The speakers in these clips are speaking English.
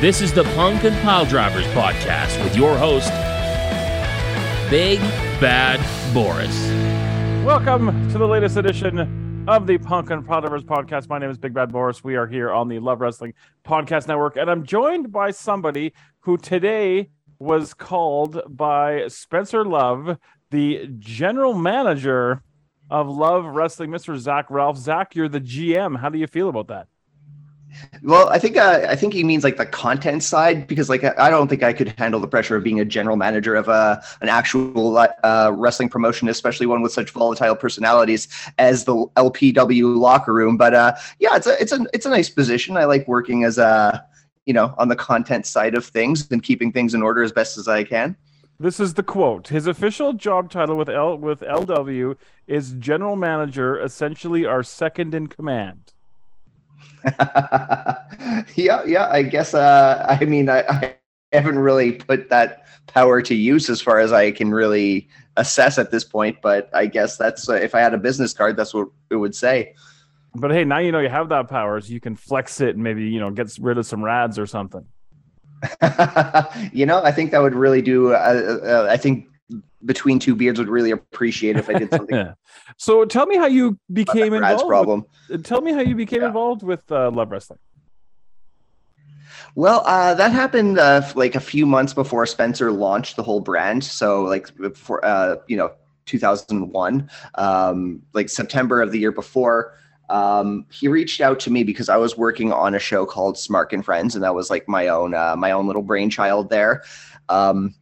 This is the Punk and Piledrivers podcast with your host, Big Bad Boris. Welcome to the latest edition of the Punk and Piledrivers podcast. My name is Big Bad Boris. We are here on the Love Wrestling Podcast Network, and I'm joined by somebody who today was called by Spencer Love, the general manager of Love Wrestling, Mr. Zak Ralph. Zak, you're the GM. How do you feel about that? Well, I think uh, I think he means like the content side because like I don't think I could handle the pressure of being a general manager of a uh, an actual uh, wrestling promotion, especially one with such volatile personalities as the LPW locker room. But uh, yeah, it's a it's a it's a nice position. I like working as a you know on the content side of things and keeping things in order as best as I can. This is the quote. His official job title with L with LW is general manager, essentially our second in command. yeah, yeah. I guess. Uh, I mean, I, I haven't really put that power to use as far as I can really assess at this point. But I guess that's uh, if I had a business card, that's what it would say. But hey, now you know you have that power, so you can flex it and maybe you know get rid of some rads or something. you know, I think that would really do. Uh, uh, I think between two beards would really appreciate if I did something. so tell me how you became involved. Problem. With, tell me how you became yeah. involved with uh, Love Wrestling. Well, uh, that happened uh, like a few months before Spencer launched the whole brand. So, like before, uh, you know, 2001, um, like September of the year before. Um, he reached out to me because I was working on a show called Smark and Friends, and that was like my own uh, my own little brainchild there. Um,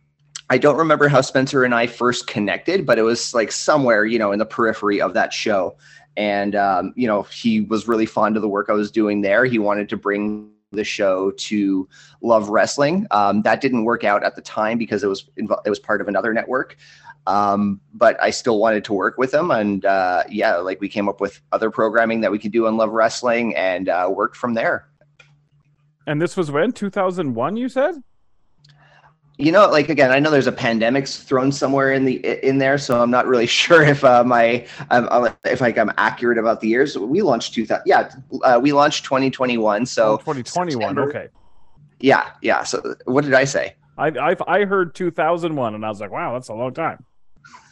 I don't remember how Spencer and I first connected, but it was like somewhere, you know, in the periphery of that show. And, um, you know, he was really fond of the work I was doing there. He wanted to bring the show to Love Wrestling. Um, that didn't work out at the time because it was it was part of another network. Um, but I still wanted to work with him, and uh, yeah, like we came up with other programming that we could do on Love Wrestling, and uh, worked from there. And this was when 2001, you said you know like again i know there's a pandemic thrown somewhere in the in there so i'm not really sure if uh, my um, if like i'm accurate about the years. We launched 2000 yeah uh, we launched 2021 so oh, 2021 okay. Yeah yeah so what did i say? I i i heard 2001 and i was like wow that's a long time.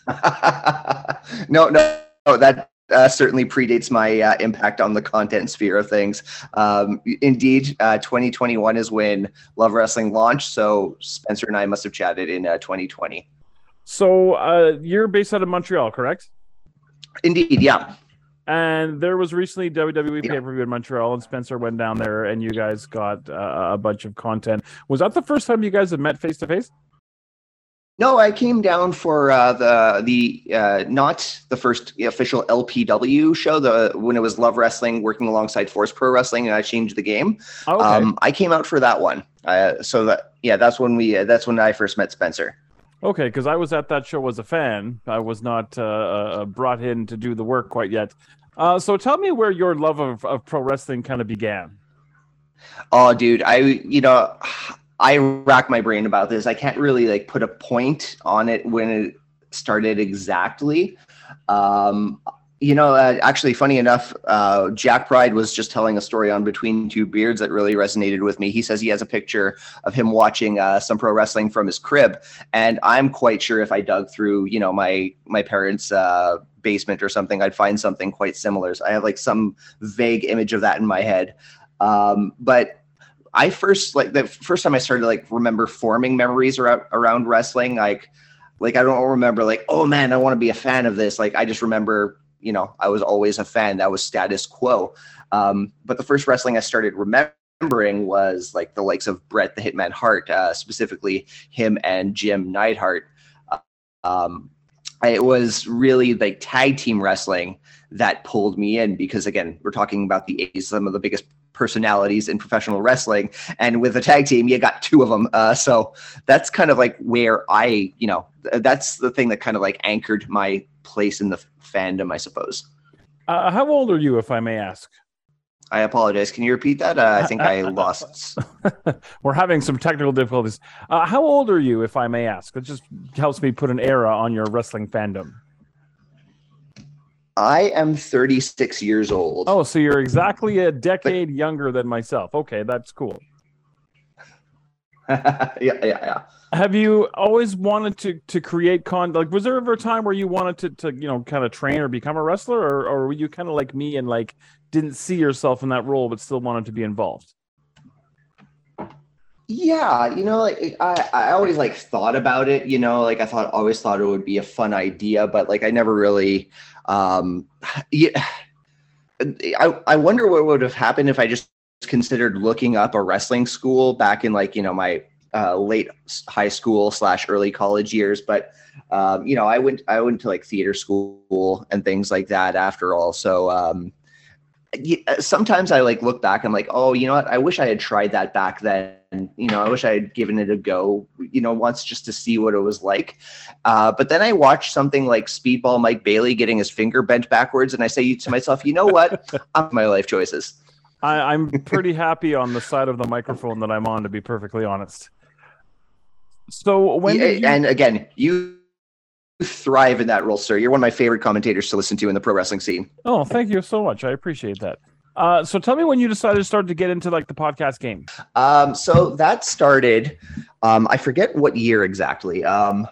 No no no that uh, certainly predates my uh, impact on the content sphere of things. Um, indeed, uh, 2021 is when Love Wrestling launched. So Spencer and I must have chatted in 2020. Uh, so uh, you're based out of Montreal, correct? Indeed, yeah. And there was recently WWE yeah. pay per view in Montreal, and Spencer went down there, and you guys got uh, a bunch of content. Was that the first time you guys have met face to face? No, I came down for uh, the the uh, not the first official LPW show. The when it was Love Wrestling working alongside Force Pro Wrestling, and I changed the game. Oh, okay. Um, I came out for that one. Uh, so that yeah, that's when we uh, that's when I first met Spencer. Okay, because I was at that show as a fan. I was not uh, uh, brought in to do the work quite yet. so tell me where your love of, of pro wrestling kind of began. Oh, dude, I you know I rack my brain about this. I can't really like put a point on it when it started exactly. Um, you know, uh, actually, funny enough, uh, Jack Pride was just telling a story on Between Two Beards that really resonated with me. He says he has a picture of him watching uh, some pro wrestling from his crib, and I'm quite sure if I dug through, you know, my my parents' uh, basement or something, I'd find something quite similar. So I have like some vague image of that in my head. Um, but I first like the first time I started like remember forming memories around around wrestling. Like like I don't remember like oh man I want to be a fan of this. Like I just remember you know I was always a fan. That was status quo. Um, but the first wrestling I started remembering was like the likes of Bret the Hitman Hart, uh, specifically him and Jim Neidhart. Um, it was really like tag team wrestling that pulled me in because again we're talking about the 80s some of the biggest personalities in professional wrestling. And with a tag team, you got two of them. Uh, so that's kind of like where I, you know, that's the thing that kind of like anchored my place in the fandom, I suppose. Uh, how old are you, if I may ask? I apologize. Can you repeat that? Uh, I think I lost. We're having some technical difficulties. Uh, how old are you, if I may ask? It just helps me put an era on your wrestling fandom. I am 36 years old. Oh, so you're exactly a decade but, younger than myself. Okay, that's cool. yeah, yeah, yeah. Have you always wanted to to create con? Like, was there ever a time where you wanted to to you know kind of train or become a wrestler, or or were you kind of like me and like didn't see yourself in that role but still wanted to be involved? Yeah, you know, like I, I always like thought about it, you know, like I thought always thought it would be a fun idea, but like I never really um yeah I, I wonder what would have happened if I just considered looking up a wrestling school back in like, you know, my uh, late high school slash early college years. But um, you know, I went I went to like theater school and things like that after all. So um sometimes I like look back. I'm like, oh, you know what? I wish I had tried that back then. And you know, I wish I had given it a go. You know, once just to see what it was like. Uh, but then I watched something like Speedball Mike Bailey getting his finger bent backwards, and I say to myself, you know what? I'm my life choices. I, I'm pretty happy on the side of the microphone that I'm on, to be perfectly honest. So when Yeah, you- and again, you thrive in that role, sir. You're one of my favorite commentators to listen to in the pro wrestling scene. oh, thank you so much. I appreciate that. Uh, so tell me when you decided to start to get into like the podcast game. Um, so that started, um, I forget what year exactly. Um,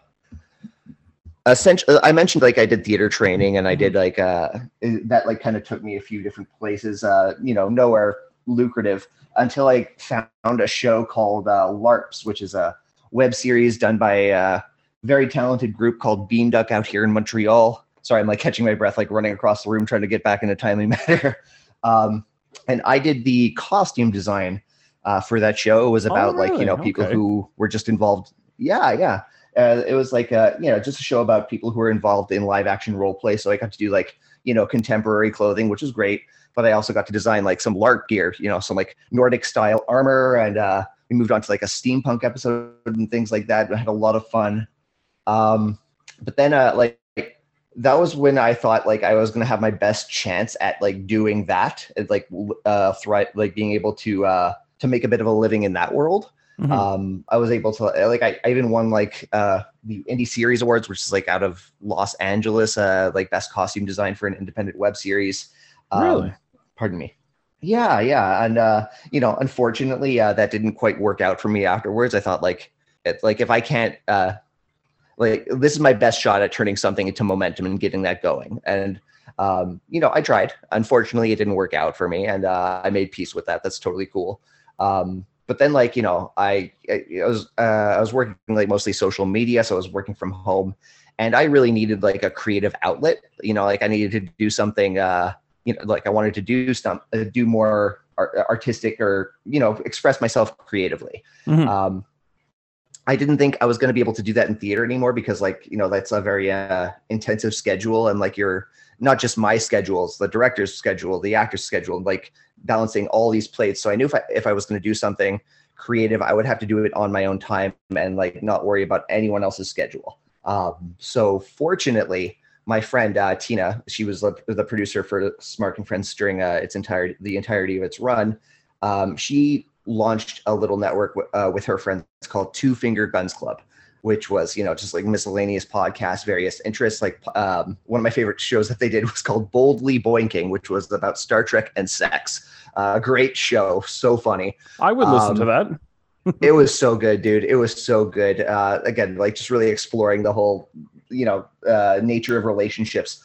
essentially, I mentioned like I did theater training and I did like uh, that like kind of took me a few different places. Uh, you know, nowhere lucrative until I found a show called uh, LARPs, which is a web series done by a very talented group called Bean Duck out here in Montreal. Sorry, I'm like catching my breath, like running across the room trying to get back in a timely manner. Um, and I did the costume design uh, for that show. It was about like really? you know people Okay. who were just involved. Yeah, yeah. Uh, it was like uh, you know just a show about people who were involved in live action role play. So I got to do like you know contemporary clothing, which was great. But I also got to design like some LARP gear, you know, some like Nordic style armor, and uh, we moved on to like a steampunk episode and things like that. I had a lot of fun. Um, but then uh, like that was when I thought like I was gonna have my best chance at like doing that, and, like uh, thrive, like being able to uh, to make a bit of a living in that world. Mhm. Um, I was able to like I, I even won like uh, the Indie Series Awards, which is like out of Los Angeles, uh, like best costume design for an independent web series. Um, Really? Pardon me. Yeah, yeah, and uh, you know, unfortunately, uh, that didn't quite work out for me afterwards. I thought like, it, like if I can't, uh, like this is my best shot at turning something into momentum and getting that going. And um, you know, I tried. Unfortunately, it didn't work out for me, and uh, I made peace with that. That's totally cool. Um, but then, like you know, I I, was uh, I was working like mostly social media, so I was working from home, and I really needed like a creative outlet. You know, like I needed to do something. Uh, you know, like I wanted to do some uh, do more art- artistic or you know express myself creatively. Mhm. Um, I didn't think I was going to be able to do that in theater anymore because, like, you know, that's a very uh, intensive schedule, and like, you're not just my schedules, the director's schedule, the actor's schedule, like balancing all these plates. So I knew if I if I was going to do something creative, I would have to do it on my own time and like not worry about anyone else's schedule. Um, so fortunately, my friend uh, Tina, she was the, the producer for Smark and Friends during uh, its entire the entirety of its run. Um, she launched a little network uh, with her friends called Two Finger Guns Club, which was you know just like miscellaneous podcasts, various interests. Like um, one of my favorite shows that they did was called Boldly Boinking, which was about Star Trek and sex. Uh, great show, so funny I would listen to um, that. it was so good, dude. It was so good. Uh, again, like just really exploring the whole, you know, uh, nature of relationships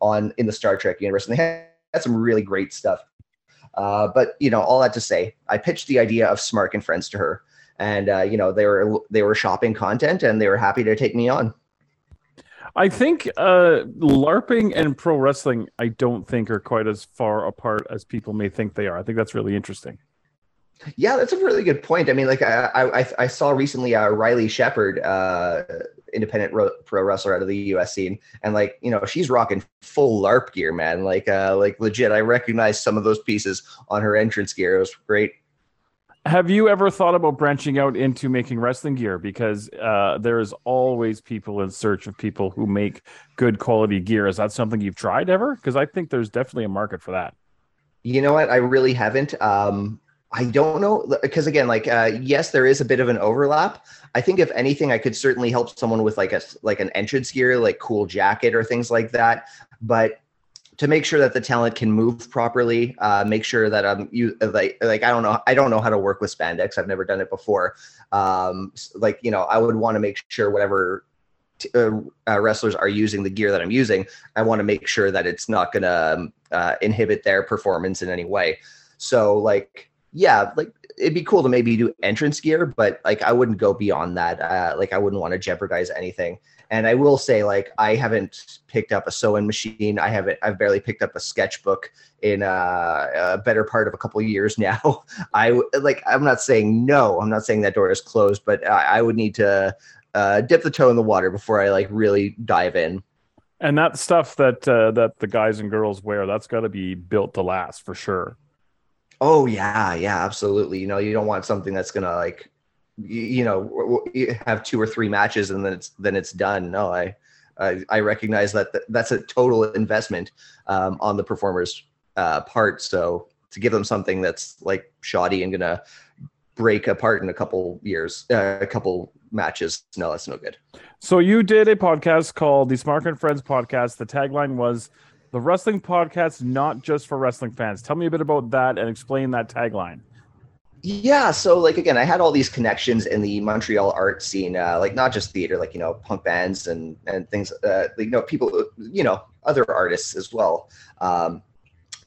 on in the Star Trek universe, and they had, had some really great stuff. Uh, but you know, all that to say, I pitched the idea of Smark and Friends to her, and uh, you know, they were they were shopping content, and they were happy to take me on. I think uh, LARPing and pro wrestling, I don't think are quite as far apart as people may think they are. I think that's really interesting. Yeah, that's a really good point. I mean, like I I, I saw recently uh, Riley Shepard, uh, independent ro- pro wrestler out of the U.S. scene, and like you know she's rocking full LARP gear, man. Like uh, like legit, I recognized some of those pieces on her entrance gear. It was great. Have you ever thought about branching out into making wrestling gear? Because uh, there is always people in search of people who make good quality gear. Is that something you've tried ever? Because I think there's definitely a market for that. You know what? I really haven't. Um, I don't know because again, like uh, yes, there is a bit of an overlap. I think if anything, I could certainly help someone with like a like an entrance gear, like cool jacket or things like that. But to make sure that the talent can move properly, uh, make sure that I'm you like like I don't know I don't know how to work with spandex. I've never done it before. Um, like you know, I would want to make sure whatever uh, uh, wrestlers are using the gear that I'm using, I want to make sure that it's not going to um, uh, inhibit their performance in any way. So like yeah, like it'd be cool to maybe do entrance gear, but like I wouldn't go beyond that. Uh, like I wouldn't want to jeopardize anything. And I will say, like, I haven't picked up a sewing machine. I haven't. I've barely picked up a sketchbook in uh, a better part of a couple of years now. I like. I'm not saying no. I'm not saying that door is closed, but I, I would need to uh, dip the toe in the water before I like really dive in. And that stuff that uh, that the guys and girls wear, that's got to be built to last for sure. Oh yeah, yeah, absolutely. You know, you don't want something that's gonna like you, know have two or three matches and then it's then it's done. No i i, I recognize that th- that's a total investment um, on the performer's uh, part. So to give them something that's like shoddy and gonna break apart in a couple years uh, a couple matches no that's no good. So you did a podcast called the smark and friends podcast. The tagline was the wrestling podcast not just for wrestling fans. Tell me a bit about that and explain that tagline. Yeah so like again i had all these connections in the montreal art scene uh, like not just theater like you know punk bands and and things uh, you know people you know other artists as well. Um,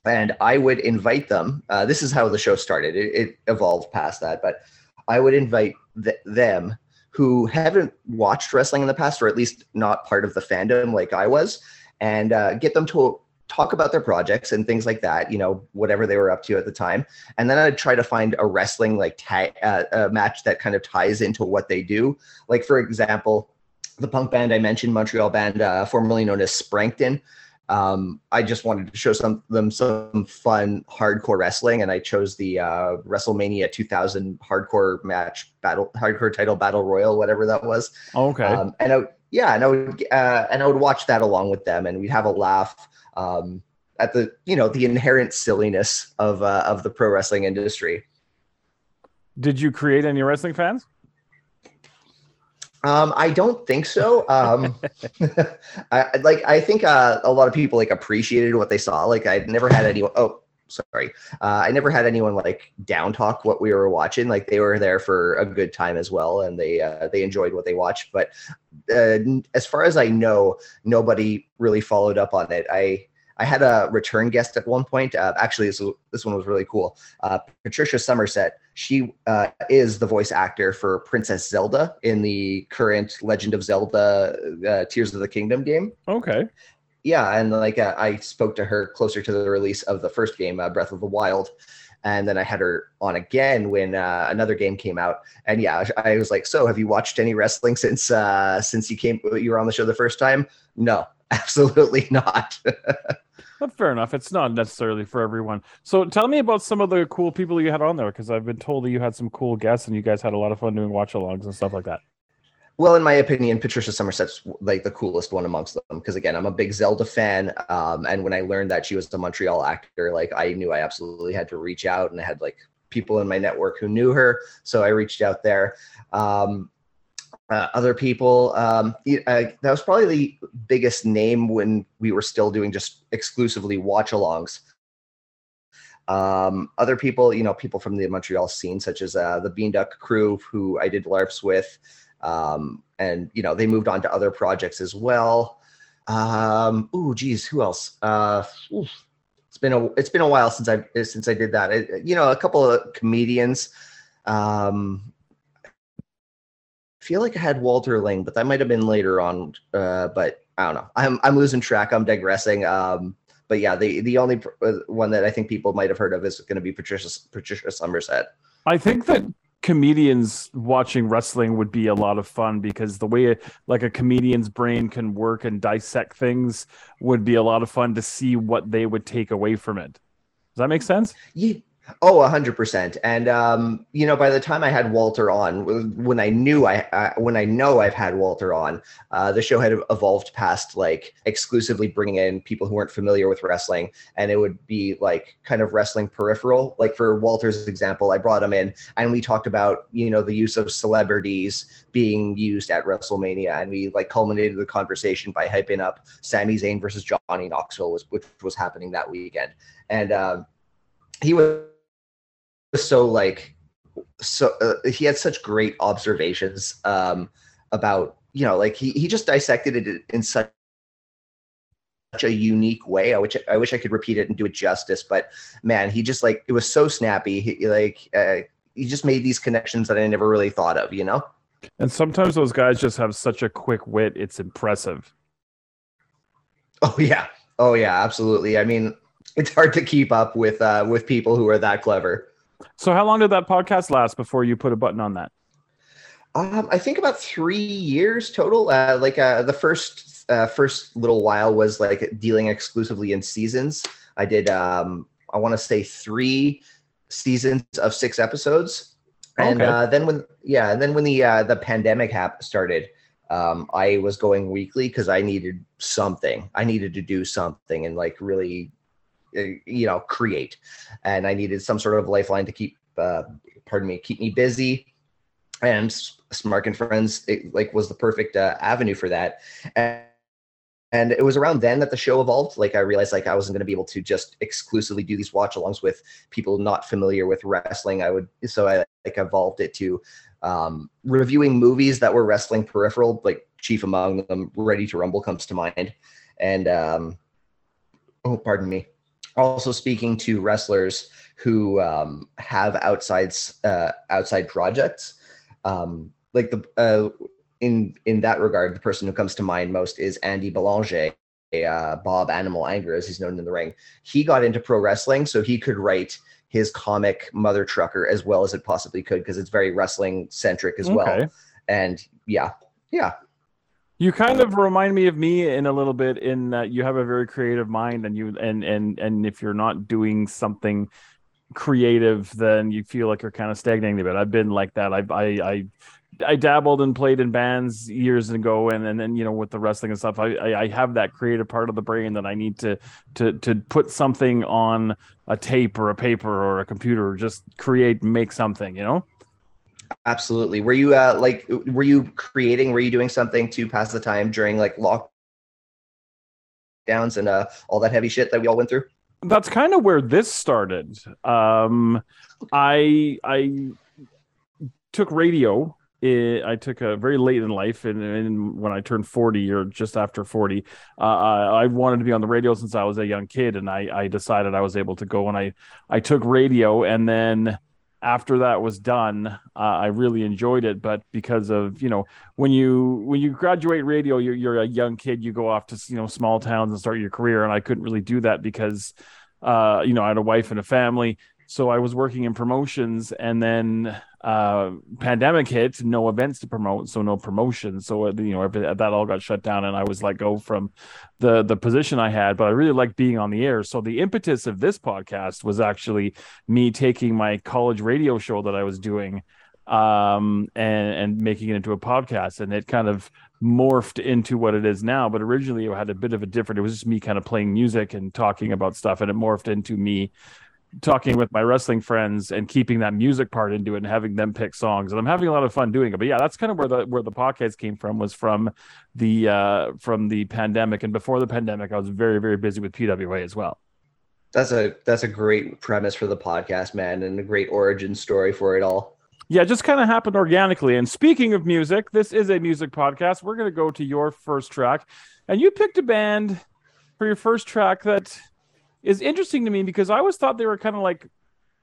and i would invite them uh, this is how the show started. It, it evolved past that but i would invite th- them who haven't watched wrestling in the past or at least not part of the fandom like i was and uh, get them to talk about their projects and things like that, you know, whatever they were up to at the time. And then I'd try to find a wrestling like ta- uh, a match that kind of ties into what they do. Like, for example, the punk band I mentioned, Montreal band, uh, formerly known as Sprankton. Um, I just wanted to show some them some fun hardcore wrestling, and I chose the uh, WrestleMania 2000 hardcore match battle, hardcore title battle royal, whatever that was. Oh, okay. Um, and I, yeah, and I would uh, and I would watch that along with them, and we'd have a laugh um, at the you know the inherent silliness of uh, of the pro wrestling industry. Did you create any wrestling fans? Um, I don't think so. Um, I like. I think uh, a lot of people like appreciated what they saw. Like I never had anyone. Oh, sorry. Uh, I never had anyone like down talk what we were watching. Like they were there for a good time as well, and they uh, they enjoyed what they watched. But uh, as far as I know, nobody really followed up on it. I I had a return guest at one point. Uh, actually, this, this one was really cool. Uh, Patricia Summersett. She uh, is the voice actor for Princess Zelda in the current Legend of Zelda uh, Tears of the Kingdom game. Okay. Yeah, and like uh, I spoke to her closer to the release of the first game, uh, Breath of the Wild, and then I had her on again when another game came out. And yeah, I was like, "So, have you watched any wrestling since since you came? You were on the show the first time?" No, absolutely not. But fair enough. It's not necessarily for everyone. So tell me about some of the cool people you had on there because I've been told that you had some cool guests and you guys had a lot of fun doing watch alongs and stuff like that. Well, in my opinion, Patricia Summersett's like the coolest one amongst them because again, I'm a big Zelda fan, um, and when I learned that she was a Montreal actor, like I knew I absolutely had to reach out, and I had like people in my network who knew her, so I reached out there. Um, uh, other people. Um, uh, that was probably the biggest name when we were still doing just exclusively watch alongs. Um, other people, you know, people from the Montreal scene, such as uh, the Beanduck crew, who I did LARPs with, um, and you know, they moved on to other projects as well. Um, ooh, geez, who else? Uh, it's been a it's been a while since I since I did that. It, you know, a couple of comedians. Um, feel like I had Walter Ling, but that might have been later on. Uh, but I don't know. I'm I'm losing track. I'm digressing. Um, but yeah, the the only uh, one that I think people might have heard of is going to be Patricia Patricia Summersett. I think that comedians watching wrestling would be a lot of fun because the way like a comedian's brain can work and dissect things would be a lot of fun to see what they would take away from it. Does that make sense? Yeah, Oh, a hundred percent. And um, you know, by the time I had Walter on, when I knew I, uh, when I know I've had Walter on, uh, the show had evolved past like exclusively bringing in people who weren't familiar with wrestling, and it would be like kind of wrestling peripheral. Like for Walter's example, I brought him in, and we talked about you know the use of celebrities being used at WrestleMania, and we like culminated the conversation by hyping up Sami Zayn versus Johnny Knoxville, was, which was happening that weekend, and um, he was so like so uh, he had such great observations um about you know like he, he just dissected it in such such a unique way. I wish i wish i could repeat it and do it justice but man he just like it was so snappy. He, like uh, he just made these connections that i never really thought of you know? And sometimes those guys just have such a quick wit it's impressive. Oh yeah. Oh yeah absolutely. I mean it's hard to keep up with uh with people who are that clever so, how long did that podcast last before you put a button on that? Um, I think about three years total. Uh, like uh, the first uh, first little while was like dealing exclusively in seasons. I did um, I want to say three seasons of six episodes, and okay. uh, then when yeah, and then when the uh, the pandemic hap- started, um, I was going weekly because I needed something. I needed to do something and like really you know create. And i needed some sort of lifeline to keep uh, pardon me keep me busy. And smark and friends it, like was the perfect uh, avenue for that. And, and it was around then that the show evolved. Like i realized like i wasn't going to be able to just exclusively do these watch alongs with people not familiar with wrestling. I would so i like evolved it to um, reviewing movies that were wrestling peripheral like chief among them ready to rumble comes to mind. And um, oh pardon me also speaking to wrestlers who um, have outside uh, outside projects. Um, like the uh, in in that regard, the person who comes to mind most is Andy Belanger, uh, Bob Animal Anger, as he's known in the ring. He got into pro wrestling so he could write his comic Mother Trucker as well as it possibly could because it's very wrestling centric as okay. well. And yeah, yeah, you kind of remind me of me in a little bit in that you have a very creative mind and you and and and if you're not doing something creative then you feel like you're kind of stagnating a bit. I've been like that. I I I I dabbled and played in bands years ago, and and then you know with the wrestling and stuff, I, I, have that creative part of the brain that I need to to to put something on a tape or a paper or a computer, or just create, make something, you know. Absolutely. Were you uh like were you creating were you doing something to pass the time during like lockdowns and uh all that heavy shit that we all went through? That's kind of where this started. Um I I took radio I took a very late in life, and, and, when I turned forty or just after forty, uh, I wanted to be on the radio since I was a young kid, and I, I decided I was able to go, and I I took radio, and then after that was done, uh, I really enjoyed it. But because of you know when you when you graduate radio, you're, you're a young kid. You go off to you know small towns and start your career, and I couldn't really do that because uh, you know I had a wife and a family. So I was working in promotions, and then uh, pandemic hit, no events to promote, so no promotion. So uh, you know that all got shut down, and I was let go from the the position I had. But I really liked being on the air. So the impetus of this podcast was actually me taking my college radio show that I was doing um and and making it into a podcast and it kind of morphed into what it is now but originally it had a bit of a different it was just me kind of playing music and talking about stuff and it morphed into me talking with my wrestling friends and keeping that music part into it and having them pick songs and i'm having a lot of fun doing it. But yeah that's kind of where the where the podcast came from was from the uh from the pandemic. And before the pandemic i was very very busy with pwa as well. That's a that's a great premise for the podcast man and a great origin story for it all. Yeah it just kind of happened organically. And speaking of music this is a music podcast. We're going to go to your first track. And you picked a band for your first track that is interesting to me because I always thought they were kind of like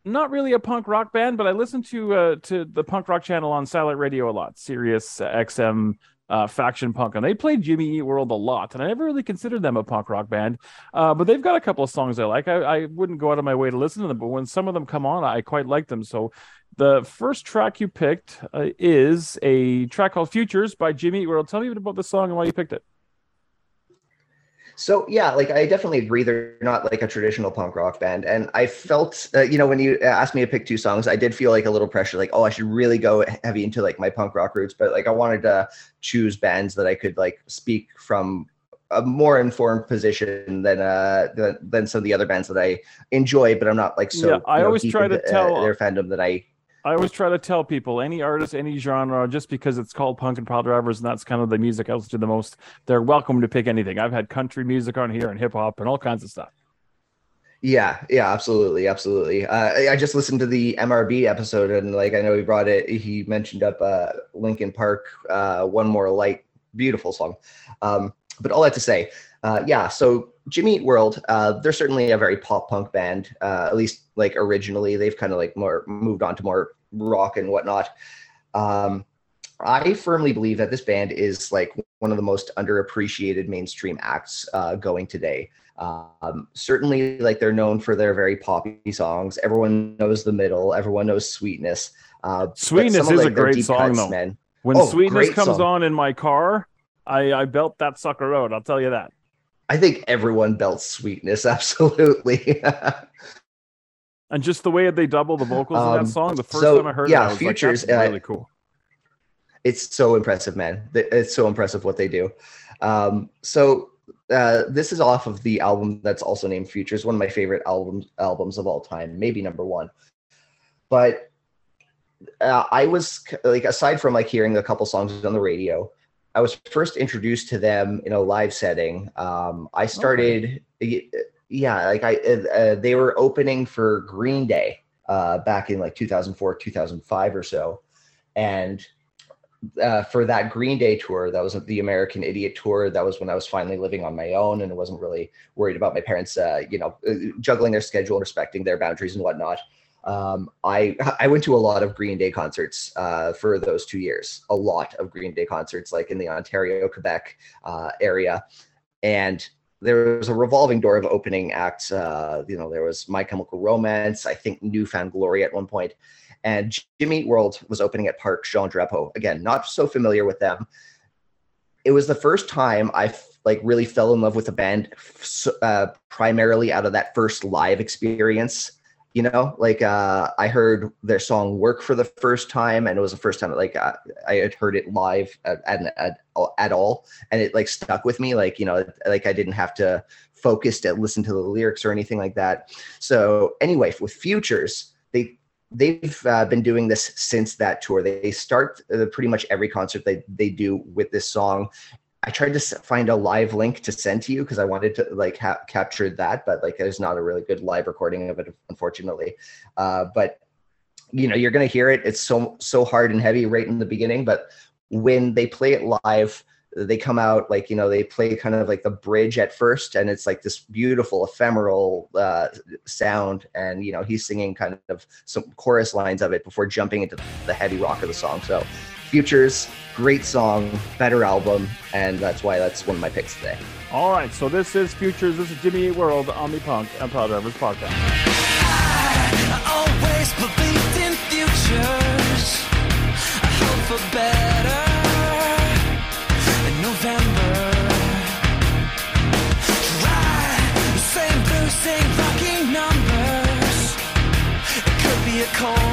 not really a punk rock band, but I listened to uh, to the punk rock channel on Satellite Radio a lot, Sirius XM uh, Faction Punk, and they played Jimmy Eat World a lot, and I never really considered them a punk rock band. Uh, but they've got a couple of songs I like. I, I wouldn't go out of my way to listen to them, but when some of them come on, I quite like them. So the first track you picked uh, is a track called Futures by Jimmy Eat World. Tell me a bit about the song and why you picked it. So yeah, like I definitely agree. They're not like a traditional punk rock band, and I felt, uh, you know, when you asked me to pick two songs, I did feel like a little pressure, like, oh, I should really go heavy into like my punk rock roots, but like I wanted to choose bands that I could like speak from a more informed position than uh than, than some of the other bands that I enjoy, but I'm not like so. Yeah, I you know, always try to into, tell- uh, their fandom that I. I always try to tell people any artist, any genre, just because it's called punk and piledrivers and that's kind of the music I listen to the most, they're welcome to pick anything. I've had country music on here and hip hop and all kinds of stuff. Yeah, yeah, absolutely, absolutely. Uh, I- just listened to the MRB episode, and like I know he brought it. He mentioned up uh, Linkin Park, uh, "One More Light," beautiful song. Um, but all that to say, uh, yeah. So Jimmy Eat World, uh, they're certainly a very pop punk band. Uh, at least like originally, they've kind of like more moved on to more rock and whatnot. Um, I firmly believe that this band is like one of the most underappreciated mainstream acts uh, going today. Um, certainly, like they're known for their very poppy songs. Everyone knows the middle. Everyone knows sweetness. Uh, Sweetness of, is a like, their great song, cuts, though. man. When Oh, Sweetness comes song. on in my car, I, I belt that sucker out. I'll tell you that. I think everyone belts sweetness. Absolutely. And just the way they double the vocals in Um, that song, the first so, time I heard yeah, it, I was Futures, like, that's uh, really cool. it's so impressive, man. It's so impressive what they do. Um, so uh, this is off of the album that's also named Futures, one of my favorite albums albums of all time, maybe number one. But uh, I was like, aside from like hearing a couple songs on the radio, I was first introduced to them in a live setting. Um, I started, y- yeah, like I uh, uh, they were opening for Green Day uh, back in like 2004, 2005 or so, and uh, for that Green Day tour, that was the American Idiot tour. That was when I was finally living on my own and I wasn't really worried about my parents, uh, you know, uh, juggling their schedule, respecting their boundaries and whatnot. Um, I I went to a lot of Green Day concerts uh, for those two years. A lot of Green Day concerts, like in the Ontario, Quebec uh, area, and there was a revolving door of opening acts. Uh, you know, there was My Chemical Romance, I think Newfound Glory at one point, and Jimmy World was opening at Park Jean Drapeau. Again, not so familiar with them. It was the first time I like really fell in love with a band, uh, primarily out of that first live experience. You know, like uh, I heard their song "Work" for the first time, and it was the first time like uh, I had heard it live at, at, at, at all, and it like stuck with me. Like you know, like I didn't have to focus to listen to the lyrics or anything like that. So anyway, with Futures, they they've uh, been doing this since that tour. They start uh, pretty much every concert they they do with this song. I tried to find a live link to send to you because I wanted to like ha- capture that, but like there's not a really good live recording of it, unfortunately. Uh, but you know, you're gonna hear it. It's so so hard and heavy right in the beginning, but when they play it live, they come out like you know they play kind of like the bridge at first, and it's like this beautiful ephemeral uh, sound, and you know he's singing kind of some chorus lines of it before jumping into the heavy rock of the song. So, Futures, great song, better album, and that's why that's one of my picks today. All right, so this is Futures. This is Jimmy Eat World on the Punk and Piledrivers podcast. I always believed in futures. I hope for better in November. Right, same blues, same rocking numbers. It could be a cold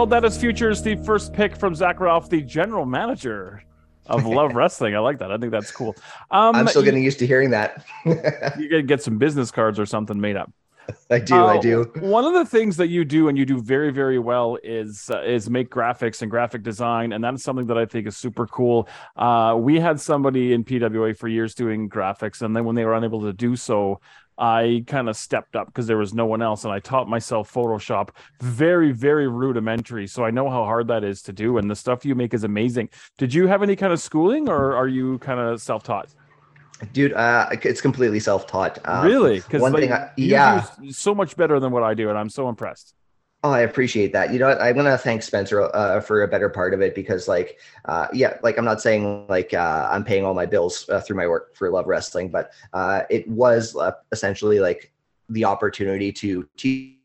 World, that is Futures, the first pick from Zak Ralph, the general manager of Love Wrestling. I like that. I think that's cool. Um, I'm still you- getting used to hearing that. You could get some business cards or something made up. I do, I Uh, do. One of the things that you do and you do very, very well is uh, is make graphics and graphic design, and that's something that I think is super cool. Uh, we had somebody in PWA for years doing graphics, and then when they were unable to do so, I kind of stepped up because there was no one else, and I taught myself Photoshop, very, very rudimentary. So I know how hard that is to do, and the stuff you make is amazing. Did you have any kind of schooling, or are you kind of self taught? Dude, uh, it's completely self-taught. Um, really? Because one thing I- yeah. so much better than what I do, and I'm so impressed. Oh, I appreciate that. You know? I'm gonna thank Spencer uh, for a better part of it because, like, uh, yeah, like I'm not saying like uh, I'm paying all my bills uh, through my work for Love Wrestling, but uh, it was uh, essentially like the opportunity to teach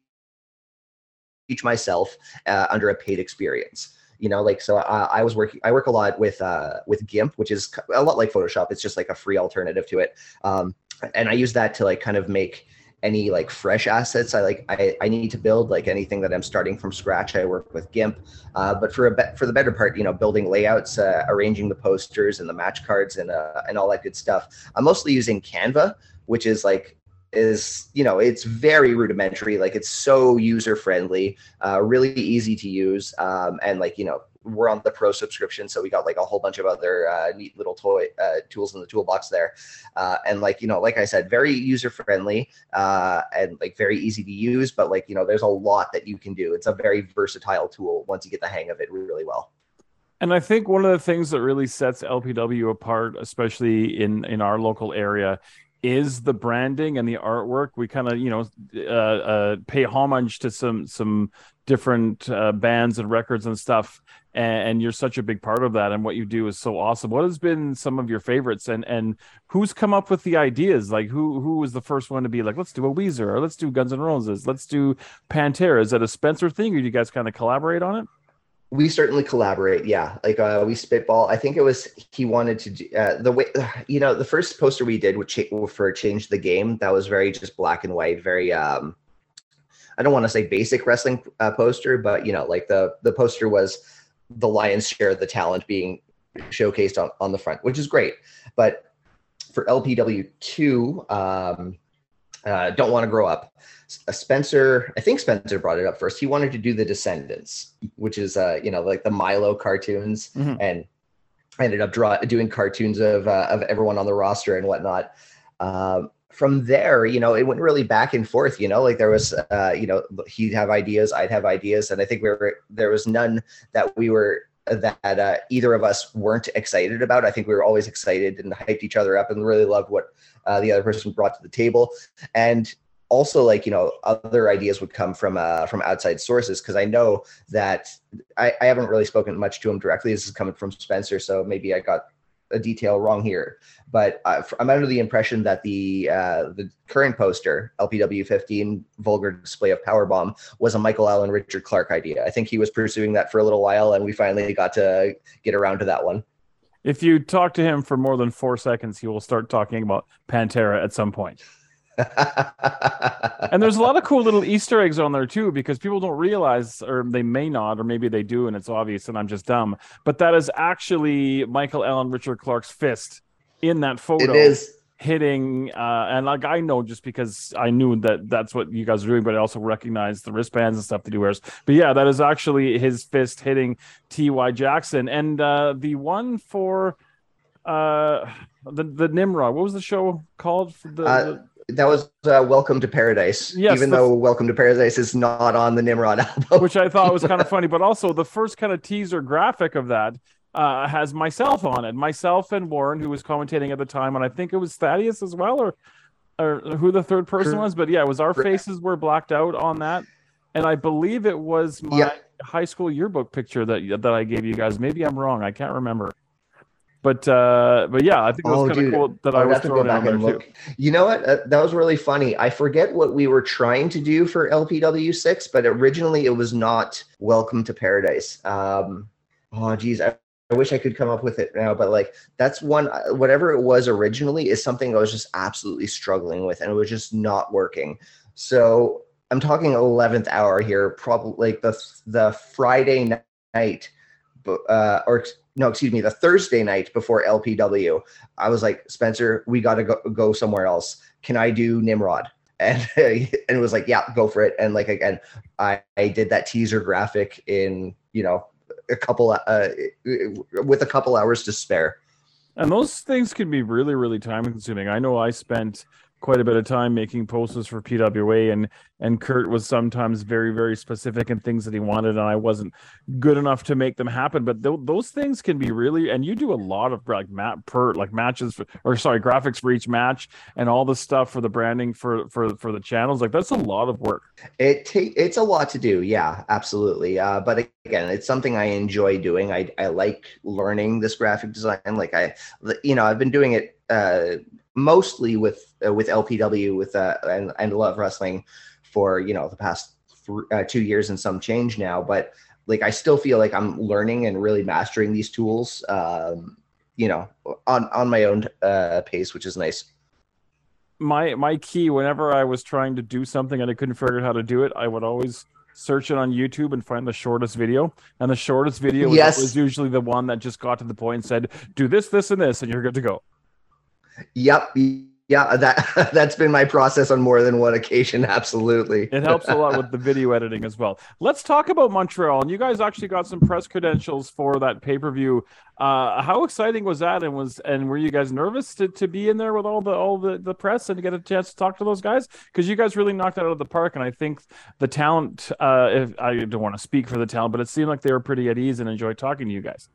myself under a paid experience. You know, like so I was working. I work a lot with uh, with GIMP, which is a lot like Photoshop. It's just like a free alternative to it, um, and I use that to like kind of make any like fresh assets. I like I, I need to build like anything that I'm starting from scratch. I work with GIMP uh, but for a be- for the better part you know building layouts uh, arranging the posters and the match cards and uh, and all that good stuff. I'm mostly using Canva which is like is you know it's very rudimentary. Like it's so user friendly uh, really easy to use um, and like you know we're on the pro subscription so we got like a whole bunch of other uh, neat little toy uh, tools in the toolbox there. Uh, and like you know like i said very user friendly uh, and like very easy to use but like you know there's a lot that you can do. It's a very versatile tool once you get the hang of it really well. And I think one of the things that really sets LPW apart, especially in in our local area, is the branding and the artwork. We kind of, you know, uh, uh, pay homage to some some different uh, bands and records and stuff, and, and you're such a big part of that. And what you do is so awesome. What has been some of your favorites, and and who's come up with the ideas? Like who who was the first one to be like, let's do a Weezer, or let's do Guns N' Roses, let's do Pantera? Is that a Spencer thing, or do you guys kind of collaborate on it? we certainly collaborate yeah like uh, we spitball i think it was he wanted to do uh, the way you know the first poster we did cha- for change the game that was very just black and white very um i don't want to say basic wrestling uh, poster but you know like the the poster was the lion's share of the talent being showcased on, on the front which is great but for lpw2 um uh, don't want to grow up uh, Spencer, I think Spencer brought it up first. He wanted to do the Descendents, which is uh, you know, like the Milo cartoons, Mhm. and I ended up draw doing cartoons of uh, of everyone on the roster and whatnot. Um, from there, you know, it went really back and forth. You know, like there was, uh, you know, he'd have ideas, I'd have ideas, and I think we were there was none that we were that uh, either of us weren't excited about. I think we were always excited and hyped each other up and really loved what uh, the other person brought to the table. And also like you know other ideas would come from uh from outside sources because i know that I, I haven't really spoken much to him directly this is coming from spencer so maybe i got a detail wrong here but uh, i'm under the impression that the uh the current poster lpw 15 vulgar display of power bomb was a michael allen richard clark idea i think he was pursuing that for a little while and we finally got to get around to that one If you talk to him for more than four seconds, he will start talking about Pantera at some point. And there's a lot of cool little Easter eggs on there too, because people don't realize, or they may not, or maybe they do, and it's obvious, and I'm just dumb. But that is actually Michael Allen Richard Clark's fist in that photo. it is hitting uh and like i know just because i knew that that's what you guys are doing but i also recognize the wristbands and stuff that he wears but yeah that is actually his fist hitting ty jackson and uh the one for uh the the nimrod what was the show called for the, Uh, that was uh, welcome to paradise Yes, even though welcome to paradise is not on the nimrod album. Which i thought was kind of funny but also the first kind of teaser graphic of that uh has myself on it. Myself and warren who was commentating at the time and i think it was thaddeus as well or or who the third person was but yeah it was our faces were blacked out on that. And i believe it was my Yeah. high school yearbook picture that that i gave you guys. Maybe i'm wrong. I can't remember but uh but yeah i think it was Oh, kind of cool that i I'll was thrown back on there and too. You know what? Uh, that was really funny. I forget what we were trying to do for LPW6, but originally it was not Welcome to Paradise. Um, oh, geez, I, I wish I could come up with it now, but like that's one. uh, Whatever it was originally is something I was just absolutely struggling with, and it was just not working. So I'm talking 11th hour here, probably like the the Friday night, uh, or no, excuse me, the Thursday night before LPW. I was like, Spencer, we got to go, go somewhere else. Can I do Nimrod? And and it was like, yeah, go for it. And like again, I, I did that teaser graphic in you know a couple uh with a couple hours to spare. And those things can be really, really time consuming. I know I spent quite a bit of time making posters for PWA and and Kurt was sometimes very very specific in things that he wanted and I wasn't good enough to make them happen but th- those things can be really and you do a lot of like mat per like matches for, or sorry graphics for each match and all the stuff for the branding for for for the channels like that's a lot of work It take it's a lot to do, yeah, absolutely. Uh, but again, it's something I enjoy doing. I I like learning this graphic design. Like I, you know, I've been doing it uh, mostly with uh, with LPW with uh, and and love wrestling for you know the past th- uh, two years and some change now. But like I still feel like I'm learning and really mastering these tools. Um, you know, on on my own uh, pace, which is nice. my my key whenever I was trying to do something and I couldn't figure out how to do it, I would always search it on YouTube and find the shortest video. And the shortest video was- Yes. was usually the one that just got to the point and said, "Do this, this, and this, and you're good to go." Yep. Yeah, that that's been my process on more than one occasion. Absolutely. It helps a lot with the video editing as well. Let's talk about Montreal. And you guys actually got some press credentials for that pay per view. Uh, how exciting was that? And was and were you guys nervous to, to be in there with all the all the, the press and to get a chance to talk to those guys? Because you guys really knocked it out of the park. And I think the talent. Uh, if I don't want to speak for the talent, but it seemed like they were pretty at ease and enjoyed talking to you guys.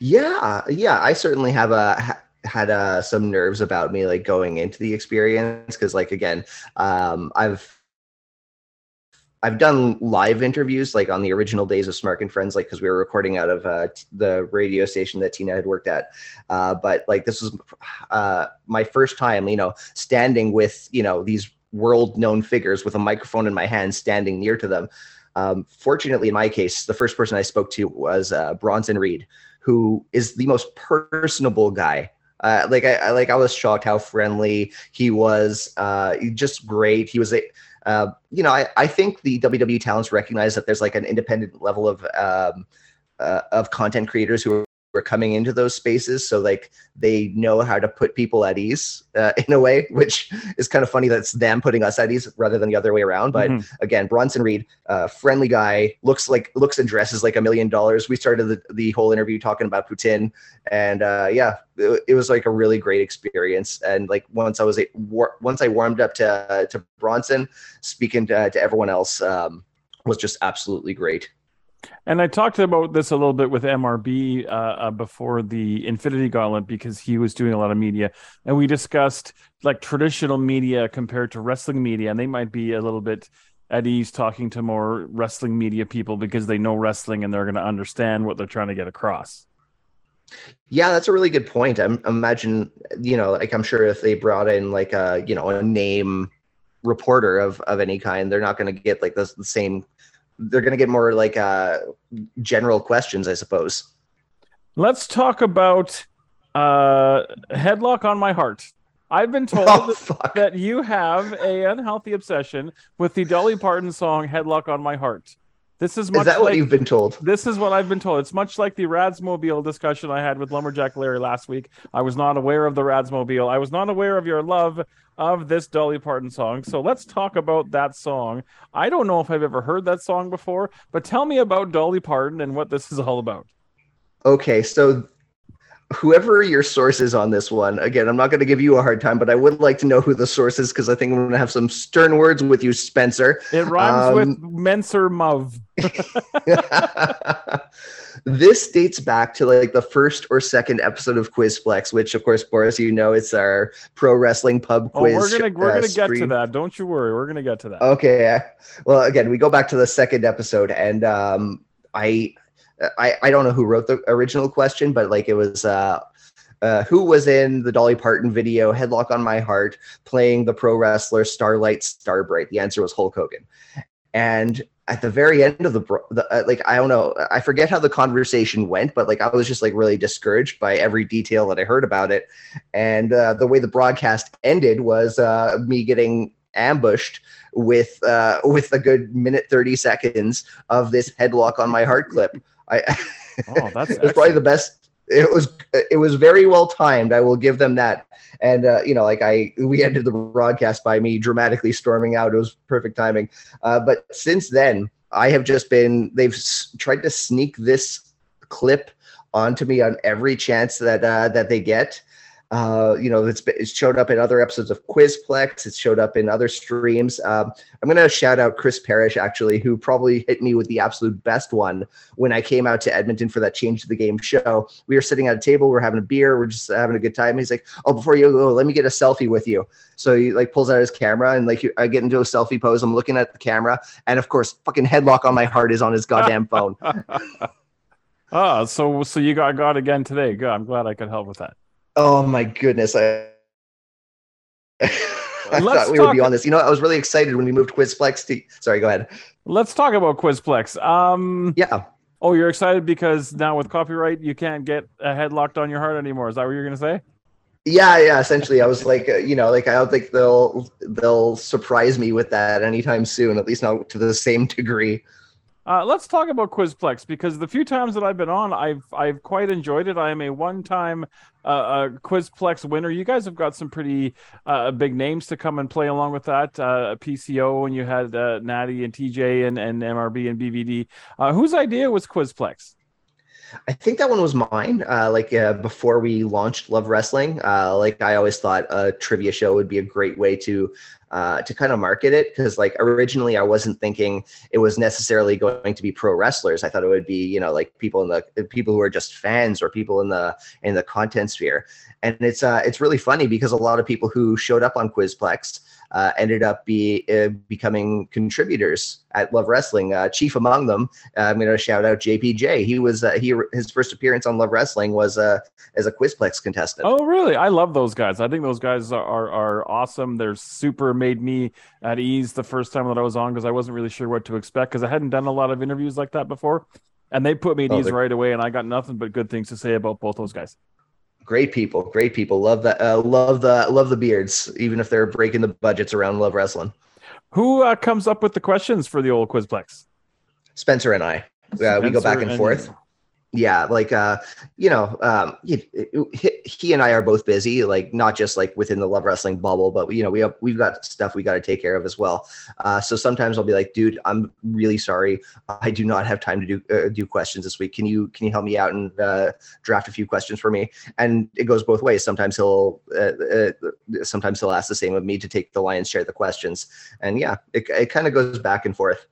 Yeah, yeah. I certainly have a had uh, some nerves about me like going into the experience because like again, um, I've I've done live interviews like on the original days of Smark and Friends, like because we were recording out of uh, t- the radio station that Tina had worked at. Uh, but like this was uh, my first time, you know, standing with you know these world-known figures with a microphone in my hand, standing near to them. Um, fortunately, in my case, the first person I spoke to was uh, Bronson Reed, who is the most personable guy. Uh, like I, I like I was shocked how friendly he was. Uh, just great. He was a uh, you know, I, I think the WWE talents recognize that there's like an independent level of um, uh, of content creators who are coming into those spaces, so like they know how to put people at ease uh, in a way, which is kind of funny. That's them putting us at ease rather than the other way around. But Mhm. again, Bronson Reed, uh, friendly guy, looks like looks and dresses like a million dollars. We started the, the whole interview talking about Putin, and uh, yeah, it, it was like a really great experience. And like once I was a, war, once I warmed up to uh, to Bronson, speaking to, to everyone else um, was just absolutely great. And I talked about this a little bit with MRB uh, uh, before the Infinity Gauntlet because he was doing a lot of media, and we discussed like traditional media compared to wrestling media, and they might be a little bit at ease talking to more wrestling media people because they know wrestling and they're going to understand what they're trying to get across. Yeah, that's a really good point. I'm imagine, you know, like I'm sure if they brought in like a, you know, a name reporter of of any kind, they're not going to get like the same. They're going to get more like uh general questions, I suppose. Let's talk about uh, headlock on my heart. I've been told Oh that you have a unhealthy obsession with the Dolly Parton song "Headlock on My Heart." This is much Is that what you've been told? this is what I've been told. It's much like the Radsmobile discussion I had with Lumberjack Larry last week. I was not aware of the Radsmobile. I was not aware of your love of this Dolly Parton song. So let's talk about that song. I don't know if I've ever heard that song before, but tell me about Dolly Parton and what this is all about. Okay, so whoever your source is on this one, again, I'm not going to give you a hard time, but I would like to know who the source is because I think I'm going to have some stern words with you, Spencer. It rhymes Um, with Menser Muv. this dates back to like the first or second episode of Quizplex, which of course, Boris, you know, it's our pro wrestling pub Oh, quiz. we're gonna we're uh, gonna get to that. Don't you worry. We're gonna get to that. Okay. Well, again, we go back to the second episode, and um, I, I, I don't know who wrote the original question, but like it was, uh, uh, who was in the Dolly Parton video "Headlock on My Heart" playing the pro wrestler Starlight Starbright? The answer was Hulk Hogan, and at the very end of the, the uh, like I don't know, I forget how the conversation went, but like I was just like really discouraged by every detail that I heard about it, and uh, the way the broadcast ended was uh, me getting ambushed with uh, with a good minute thirty seconds of this headlock on my heart clip. I Oh, that's it was probably the best. It was it was very well timed. I will give them that. And uh, you know, like I we ended the broadcast by me dramatically storming out. It was perfect timing. Uh, but since then, I have just been. They've s- tried to sneak this clip onto me on every chance that uh, that they get. Uh, you know, it's, it's showed up in other episodes of Quizplex. It's showed up in other streams. Um, I'm going to shout out Chris Parrish, actually, who probably hit me with the absolute best one when I came out to Edmonton for that Change the Game show. We were sitting at a table, we're having a beer, we're just having a good time. He's like, "Oh, before you go, let me get a selfie with you." So he like pulls out his camera and like I get into a selfie pose. I'm looking at the camera, and of course, fucking headlock on my heart is on his goddamn phone. Oh, so so you got got again today. Good. I'm glad I could help with that. Oh my goodness, I. I Let's thought we would talk- be on this. You know, I was really excited when we moved Quizplex to. Sorry, go ahead. Let's talk about Quizplex. Um, Yeah, oh, you're excited because now with copyright, you can't get a head locked on your heart anymore. Is that what you're gonna say? yeah, yeah. Essentially, I was like, uh, you know, like I don't think they'll they'll surprise me with that anytime soon. At least not to the same degree. Uh, let's talk about Quizplex because the few times that I've been on, I've I've quite enjoyed it. I am a one-time uh, uh, Quizplex winner. You guys have got some pretty uh, big names to come and play along with that. Uh, PCO and you had uh, Natty and TJ and, and MRB and BVD. Uh, whose idea was Quizplex? I think that one was mine. Uh, like uh, before we launched Love Wrestling, uh, like I always thought a trivia show would be a great way to uh, to kind of market it because like originally I wasn't thinking it was necessarily going to be pro wrestlers. I thought it would be you know like people in the people who are just fans or people in the in the content sphere. And it's uh, it's really funny because a lot of people who showed up on Quizplex uh, ended up be uh, becoming contributors at Love Wrestling. Uh, chief among them, uh, I'm going to shout out JPJ. He was uh, he his first appearance on Love Wrestling was uh, as a Quizplex contestant. Oh, really? I love those guys. I think those guys are, are awesome. They're super made me at ease the first time that I was on because I wasn't really sure what to expect because I hadn't done a lot of interviews like that before. And they put me at Oh, ease right away, and I got nothing but good things to say about both those guys. Great people, great people. Love that. Uh, love the love the beards, even if they're breaking the budgets around Love Wrestling. Who uh, comes up with the questions for the old Quizplex? Spencer and I, uh, we go back Spencer and forth. Yeah like uh you know um he, he, and i are both busy like not just like within the love wrestling bubble but you know we have we've got stuff we got to take care of as well. Uh so sometimes i'll be like dude i'm really sorry. I do not have time to do uh, do questions this week. Can you can you help me out and uh draft a few questions for me? And it goes both ways. Sometimes he'll uh, uh, sometimes he'll ask the same of me to take the lion's share of the questions. And yeah it, it kind of goes back and forth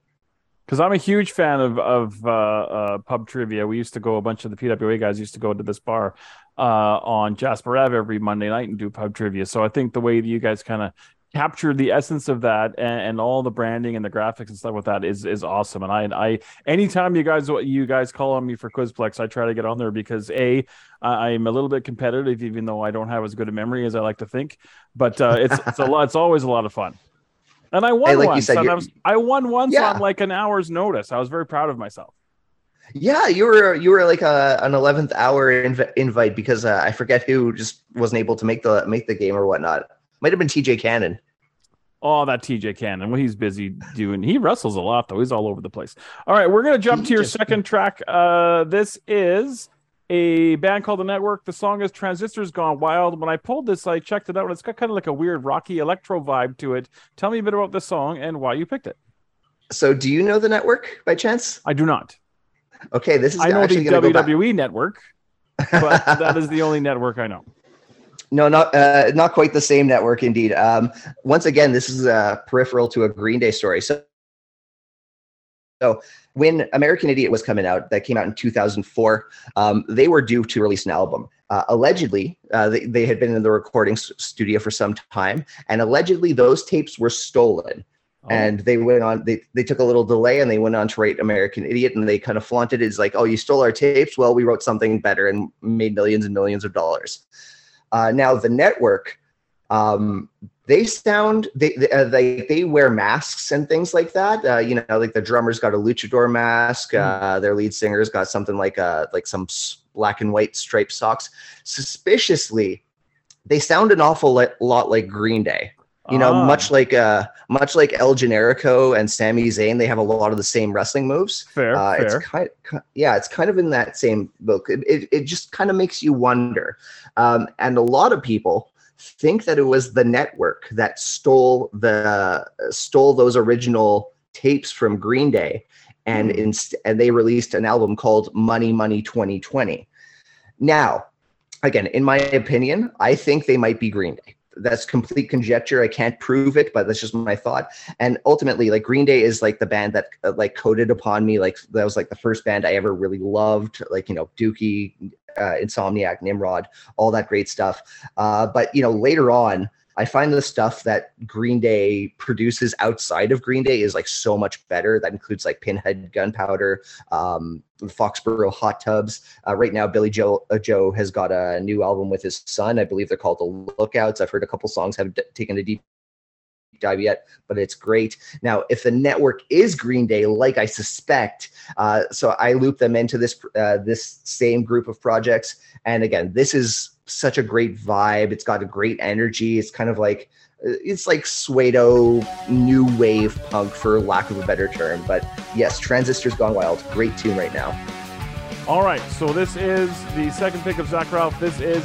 Because I'm a huge fan of of uh, uh, pub trivia. We used to go. A bunch of the PWA guys used to go to this bar uh, on Jasper Ave every Monday night and do pub trivia. So I think the way that you guys kind of captured the essence of that and, and all the branding and the graphics and stuff with that is is awesome. And I I anytime you guys you guys call on me for Quizplex, I try to get on there because a I'm a little bit competitive, even though I don't have as good a memory as I like to think. But uh, it's it's a lot. It's always a lot of fun. And I won Hey, like you once. said, and I, was, I won once Yeah. on like an hour's notice. I was very proud of myself. Yeah, you were you were like a, an eleventh hour inv- invite because uh, I forget who just wasn't able to make the make the game or whatnot. Might have been TJ Cannon. Oh, that TJ Cannon. Well, he's busy doing. He wrestles a lot though. He's all over the place. All right, we're gonna jump He to your second track. Uh, this is a band called The Network. The song is Transistors Gone Wild. When I pulled this, I checked it out. and It's got kind of like a weird rocky electro vibe to it. Tell me a bit about the song and why you picked it. So, do you know the network by chance? I do not. Okay, this is I know the actually going to go back. WWE network, but that is the only network I know. No, not uh, not quite the same network, indeed. Um, once again, this is uh, peripheral to a Green Day story. So, so when American Idiot was coming out, that came out in 2004, um, they were due to release an album. Uh, allegedly, uh, they, they had been in the recording studio for some time, and allegedly those tapes were stolen. Oh, And they went on. They they took a little delay, and they went on to write American Idiot, and they kind of flaunted it as like, "Oh, you stole our tapes? Well, we wrote something better and made millions and millions of dollars." Uh, now the network, um, they sound they they, uh, they they wear masks and things like that. Uh, you know, like the drummer's got a luchador mask. Uh, their lead singer's got something like a like some black and white striped socks. Suspiciously, they sound an awful lot like Green Day. You know, Ah. much like uh, much like El Generico and Sami Zayn, they have a lot of the same wrestling moves. Fair, Uh, fair. it's kind, ki- yeah, it's kind of in that same book. It, it, it just kind of makes you wonder. Um, and a lot of people think that it was the network that stole the stole those original tapes from Green Day, and Hmm. inst- and they released an album called Money Money 2020. Now, again, in my opinion, I think they might be Green Day. That's complete conjecture. I can't prove it, but that's just my thought. And ultimately, like Green Day is like the band that uh, like coded upon me. Like that was like the first band I ever really loved. Like you know, Dookie, uh, Insomniac, Nimrod, all that great stuff. Uh, but you know, later on, I find the stuff that Green Day produces outside of Green Day is like so much better. That includes like Pinhead Gunpowder, um, Foxboro Hot Tubs. Uh, right now, Billie Joe uh, Joe has got a new album with his son. I believe they're called The Lookouts. I've heard a couple songs. Haven't d- taken a deep dive yet, but it's great. Now, if the network is Green Day, like I suspect, uh, so I loop them into this uh, this same group of projects. And again, this is such a great vibe. It's got a great energy. It's kind of like it's like Suedo new wave punk, for lack of a better term. But yes, Transistors Gone Wild, great tune right now. All right, so this is the second pick of Zak Ralph. This is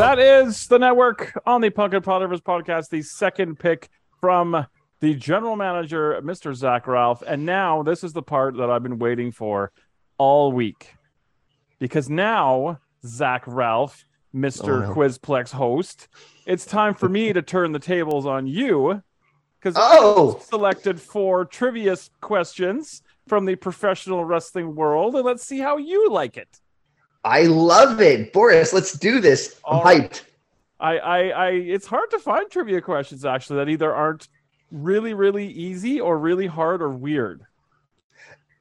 That is the network on the Punk and Piledrivers podcast, the second pick from the general manager, Mr. Zak Ralph. And now this is the part that I've been waiting for all week. Because now, Zak Ralph, Mr. Oh, no. Quizplex host, it's time for me to turn the tables on you. Because Oh! selected four trivia questions from the professional wrestling world, and let's see how you like it. I love it, Boris. Let's do this. I'm right. hyped. I, I, I, it's hard to find trivia questions actually that either aren't really, really easy or really hard or weird.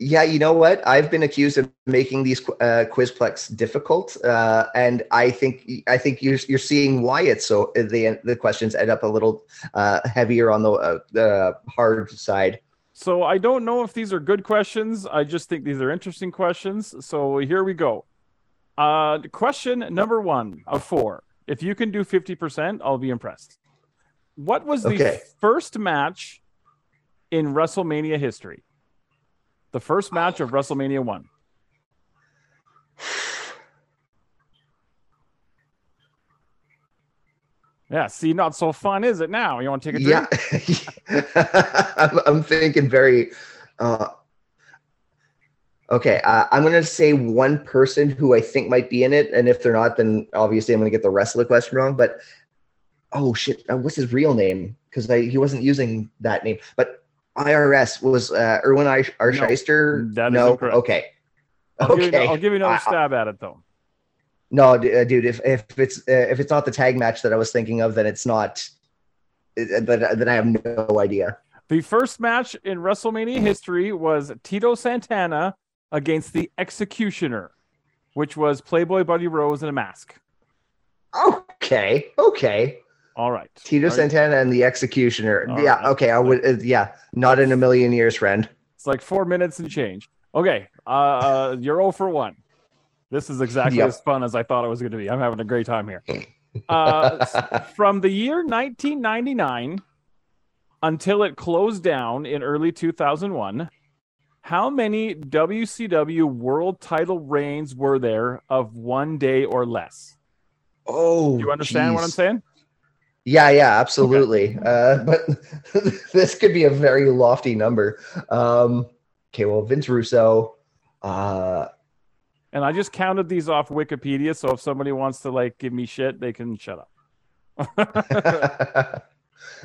Yeah, you know what? I've been accused of making these uh, Quizplex difficult, uh, and I think I think you're you're seeing why it's so the the questions end up a little uh, heavier on the uh, the hard side. So I don't know if these are good questions. I just think these are interesting questions. So here we go. Uh, question number one of four. If you can do 50%, I'll be impressed. What was the Okay. first match in WrestleMania history? The first match of WrestleMania 1. Yeah, see, not so fun, is it now? You want to take a drink? Yeah, I'm, I'm thinking very. Uh, okay, uh, I'm gonna say one person who I think might be in it, and if they're not, then obviously I'm gonna get the rest of the question wrong. But oh shit, uh, what's his real name? Because he wasn't using that name. But IRS was uh, Irwin I- Arsheister. no, okay, I'll, give okay. you, I'll give you another stab at it, though. No, uh, dude. If if it's uh, if it's not the tag match that I was thinking of, then it's not. uh, Then then I have no idea. The first match in WrestleMania history was Tito Santana against the Executioner, which was Playboy Buddy Rose in a mask. Okay, okay. All right. Tito Are you- Santana and the Executioner. All yeah, right. okay. I would. Uh, yeah, not in a million years, friend. It's like four minutes and change. Okay. Uh, uh, you're 0 for 1. This is exactly Yep. as fun as I thought it was going to be. I'm having a great time here. Uh, from the year 1999 until it closed down in early 2001. How many WCW world title reigns were there of one day or less? Oh, Do you understand what I'm saying? Yeah, yeah, absolutely. Uh, but this could be a very lofty number. Um, okay, well, Vince Russo. Uh, And I just counted these off Wikipedia, so if somebody wants to like give me shit, they can shut up.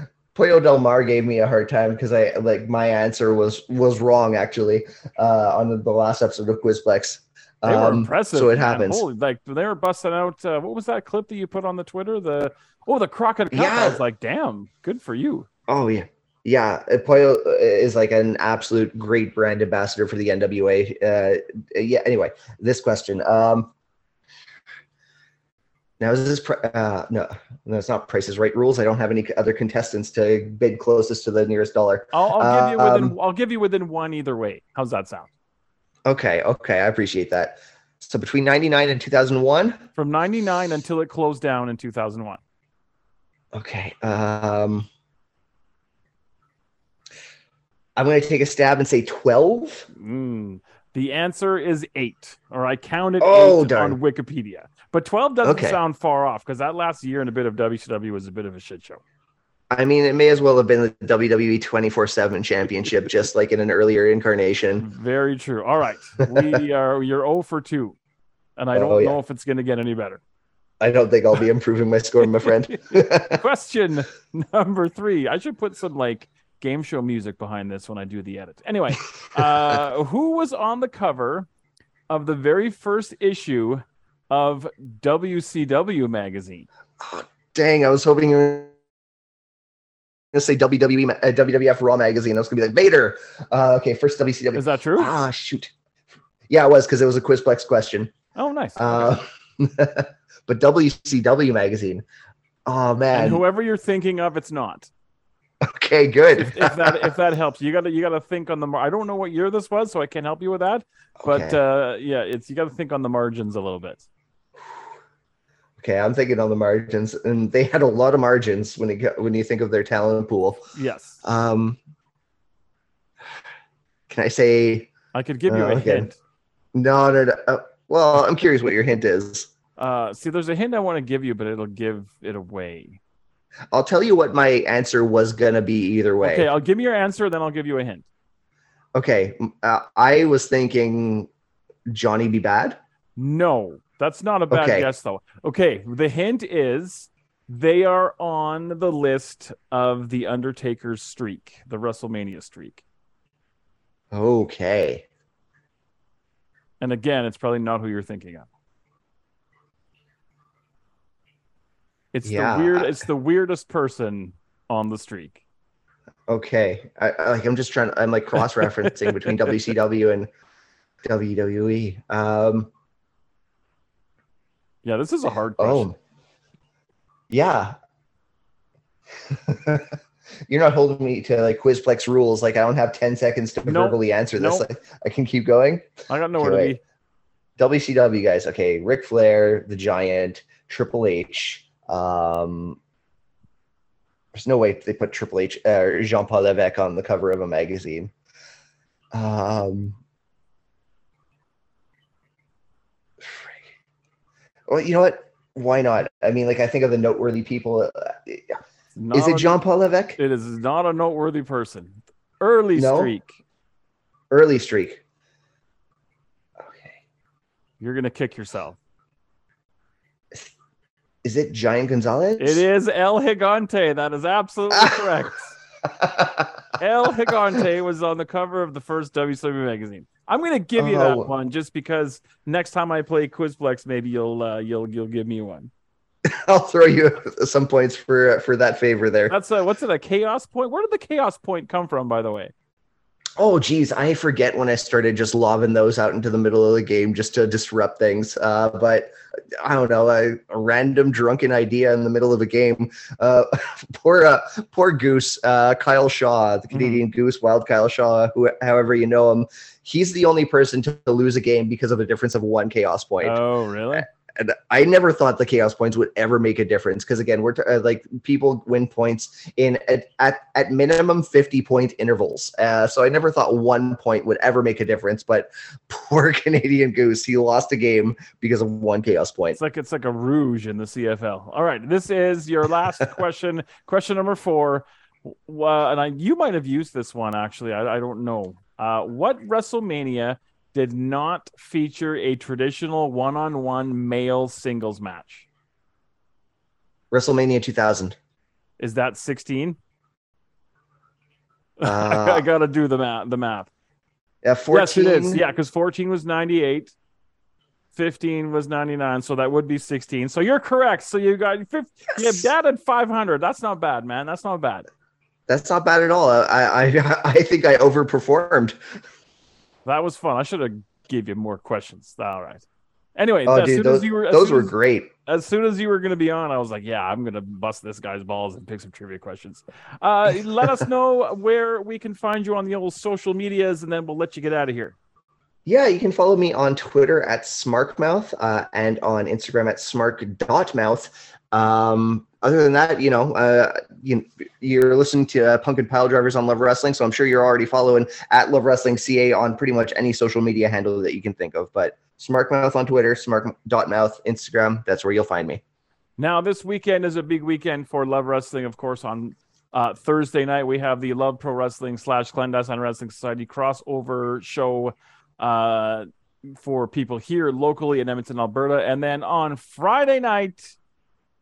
Pollo Del Mar gave me a hard time because I like my answer was was wrong actually uh, on the, the last episode of Quizplex. They were Um, impressive. So it man. happens. Holy, like they were busting out. Uh, what was that clip that you put on the Twitter? The oh, the crocodile. Cup. I Yeah. was like, damn, good for you. Oh yeah, yeah. uh, Pollo is like an absolute great brand ambassador for the NWA. Uh, yeah. Anyway, this question. Um, now is this uh, no? No, it's not Prices Right rules. I don't have any other contestants to bid closest to the nearest dollar. I'll, I'll give you within. Um, I'll give you within one either way. How's that sound? Okay, okay, I appreciate that. So between ninety nine and two thousand one. From '99 until it closed down in 2001. Okay. Um, I'm going to take a stab and say 12. Mm. The answer is eight, or I counted Oh, eight darn. on Wikipedia. But 12 doesn't Okay. sound far off because that last year and a bit of WCW was a bit of a shit show. I mean, it may as well have been the WWE 24 7 championship, just like in an earlier incarnation. Very true. All right, we are you're 0 for two, and I don't Oh, yeah. know if it's going to get any better. I don't think I'll be improving my score, my friend. Question number three. I should put some like game show music behind this when I do the edit. Anyway, uh, who was on the cover of the very first issue of WCW magazine? Dang, I was hoping you were going to say WWE, uh, WWF Raw magazine. I was going to be like, Vader. Uh, okay, first WCW. Is that true? Ah, shoot. Yeah, it was because it was a Quizplex question. Oh, nice. Uh, but WCW magazine. Oh, and man. whoever you're thinking of, it's not. Okay, good. If, if that if that helps, you gotta you gotta think on the. Mar- I don't know what year this was, so I can't help you with that. But Okay. uh, yeah, it's you gotta think on the margins a little bit. Okay, I'm thinking on the margins, and they had a lot of margins when you when you think of their talent pool. Yes, Um, can I say I could give you Oh, a okay. hint. no? No, no. Uh, well, I'm curious what your hint is. Uh, see, there's a hint I want to give you, but it'll give it away. I'll tell you what my answer was gonna be either way. Okay, I'll give me your answer, then I'll give you a hint. Okay, uh, I was thinking Johnny B. Badd. No, that's not a bad Okay. guess though. Okay, the hint is they are on the list of the Undertaker's streak, the WrestleMania streak. Okay, And again, it's probably not who you're thinking of. It's Yeah. the weird. It's the weirdest person on the streak. okay. I, I like. I'm just trying. I'm like cross referencing between WCW and WWE. Um, Yeah, this is a hard question. Oh, yeah. You're not holding me to like Quizplex rules. Like I don't have 10 seconds to Nope. verbally answer this. Nope. Like, I can keep going. I got nowhere Okay, to be. WCW guys. Okay, Ric Flair, the Giant, Triple H. Um, there's no way they put Triple H or Jean Paul Levesque on the cover of a magazine. Um, well, you know what? Why not? I mean, like I think of the noteworthy people. Uh, Not is it Jean Paul Levesque? It is not a noteworthy person. Early No? streak. Early streak. Okay. You're gonna kick yourself. Is it Giant Gonzalez? It is El Gigante. That is absolutely correct. El Gigante was on the cover of the first WCW magazine. I'm gonna give you that Oh. one just because next time I play Quizplex, maybe you'll uh, you'll you'll give me one. I'll throw you some points for for that favor there. That's a what's it a chaos point? Where did the chaos point come from, by the way? Oh, geez, I forget when I started just lobbing those out into the middle of the game just to disrupt things. Uh, but I don't know, a, a random drunken idea in the middle of a game. Uh, poor, uh, poor Goose, uh, Kyle Shaw, the Canadian Goose, Wild Kyle Shaw, who, however you know him. He's the only person to lose a game because of a difference of one chaos point. Oh, really? I never thought the chaos points would ever make a difference because again, we're t- uh, like people win points in at at, at minimum fifty point intervals. Uh, so I never thought one point would ever make a difference. But poor Canadian Goose, he lost a game because of one chaos point. It's like it's like a rouge in the CFL. All right, this is your last question. Question number four, uh, and I, you might have used this one actually. I, I don't know. Uh, what WrestleMania did not feature a traditional one-on-one male singles match? WrestleMania 2000. Is that sixteen? I Uh, got to do the math. The math. yeah, 14. Yes, it is. Yeah, because 14 was 98. 15 was 99, so that would be 16. So you're correct. So you got 50, you Yes. batted 500. That's not bad, man. That's not bad. That's not bad at all. I, I I think I overperformed. That was fun. I should have gave you more questions. All right. Anyway, Oh, as dude, soon those, as you were those were as- great. as soon as you were going to be on, I was like, yeah, I'm going to bust this guy's balls and pick some trivia questions. Uh, let us know where we can find you on the old social medias, and then we'll let you get out of here. Yeah, you can follow me on Twitter at Smarkmouth uh, and on Instagram at smark.mouth. Um, other than that, you know, uh, you, you're listening to uh, Punk and Piledrivers on Love Wrestling, so I'm sure you're already following at Love Wrestling CA on pretty much any social media handle that you can think of. But Smarkmouth on Twitter, Smark.mouth, Instagram, that's where you'll find me. Now, this weekend is a big weekend for Love Wrestling. Of course, on uh, Thursday night, we have the Love Pro Wrestling slash Clandestine Wrestling Society crossover show uh, for people here locally in Edmonton, Alberta. And then on Friday night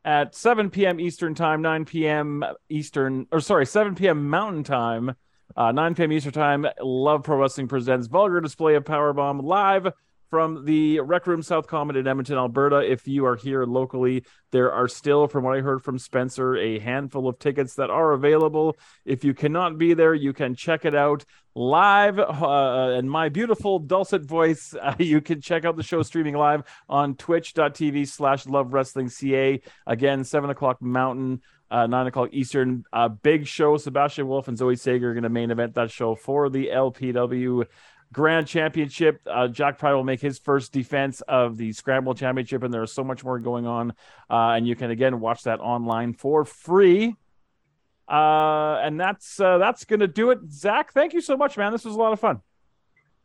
at 7 p.m. Eastern Time, 9 p.m. Eastern, or sorry, 7 p.m. Mountain Time, uh, 9 p.m. Eastern Time, Love Pro Wrestling presents Vulgar Display of Powerbomb live from the Rec Room South Common in Edmonton, Alberta. If you are here locally, there are still, from what I heard from Spencer, a handful of tickets that are available. If you cannot be there, you can check it out live uh, in my beautiful dulcet voice. Uh, you can check out the show streaming live on twitch.tv slash love wrestling ca. Again, 7 o'clock Mountain. Uh, nine o'clock Eastern, uh, big show. Sebastian Wolf and Zoe Sager are going to main event that show for the LPW Grand Championship. Uh, Jack Pride will make his first defense of the Scramble Championship, and there's so much more going on. Uh, and you can again watch that online for free. Uh, and that's uh, that's gonna do it. Zak, thank you so much, man. This was a lot of fun.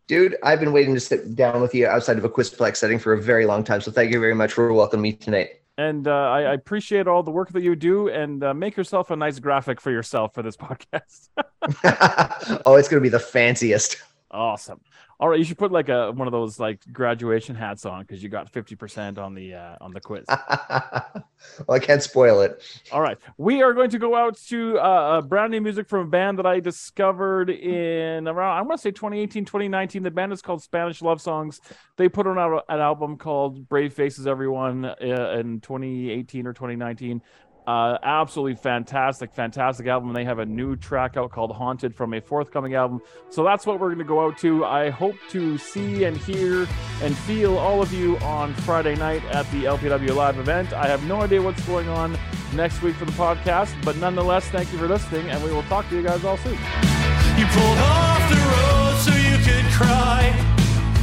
Dude, I've been waiting to sit down with you outside of a Quizplex setting for a very long time, so thank you very much for welcoming me tonight. And uh, I, I appreciate all the work that you do, and uh, make yourself a nice graphic for yourself for this podcast. oh, it's going to be the fanciest. Awesome. All right, you should put like a one of those like graduation hats on because you got fifty percent on the uh, on the quiz. well, I can't spoil it. All right. We are going to go out to uh, a brand new music from a band that I discovered in around, I want to say 2018, 2019. The band is called Spanish Love Songs. They put on an album called Brave Faces Everyone uh, in 2018 or 2019. Uh, absolutely fantastic, fantastic album. They have a new track out called Haunted from a forthcoming album. So that's what we're going to go out to. I hope to see and hear and feel all of you on Friday night at the LPW Live event. I have no idea what's going on next week for the podcast, but nonetheless, thank you for listening, and we will talk to you guys all soon. You pulled off the road so you could cry.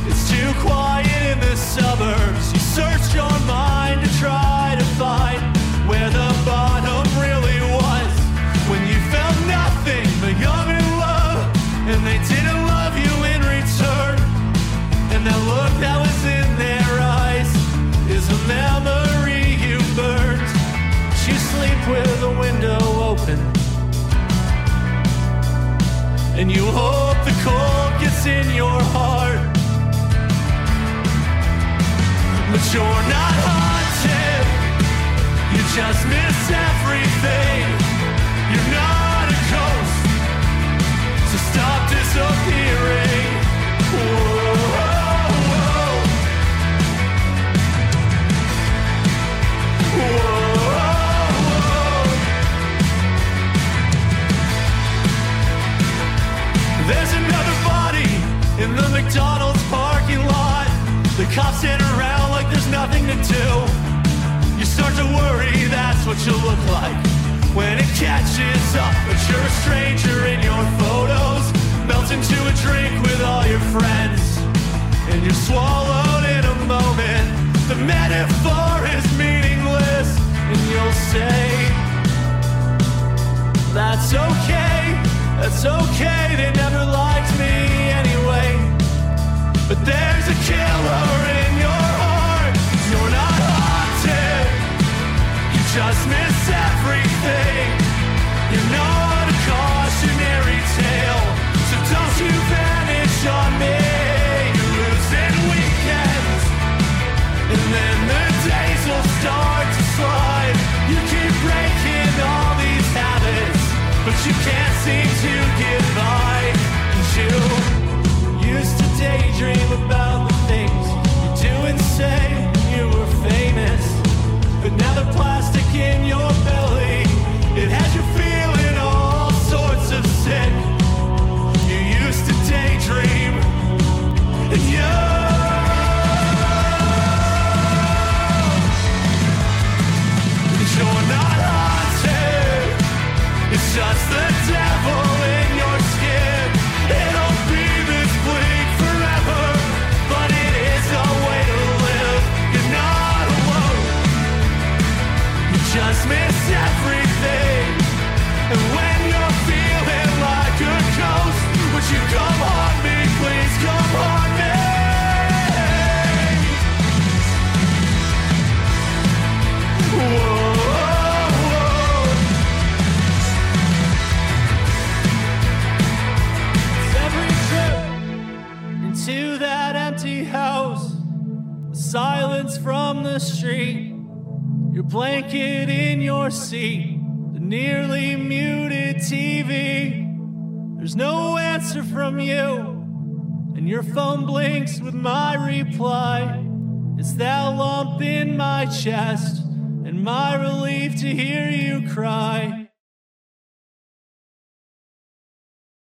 It's too quiet in the suburbs. You searched your mind to try to find where the bottom really was. When you felt nothing but young and in love, and they didn't love you in return. And that look that was in their eyes is a memory you burned. You sleep with the window open. And you hope the cold gets in your heart. But you're not haunted. Just miss everything. You're not a ghost. So stop disappearing. Whoa. Whoa. There's another body in the McDonald's parking lot. The cops stand around like there's nothing to do. To worry that's what you look like when it catches up. But you're a stranger in your photos, melt into a drink with all your friends, and you're swallowed in a moment. The metaphor is meaningless, and you'll say, That's okay, that's okay, they never liked me anyway. But there's a killer in your just miss everything. In my chest and my relief to hear you cry.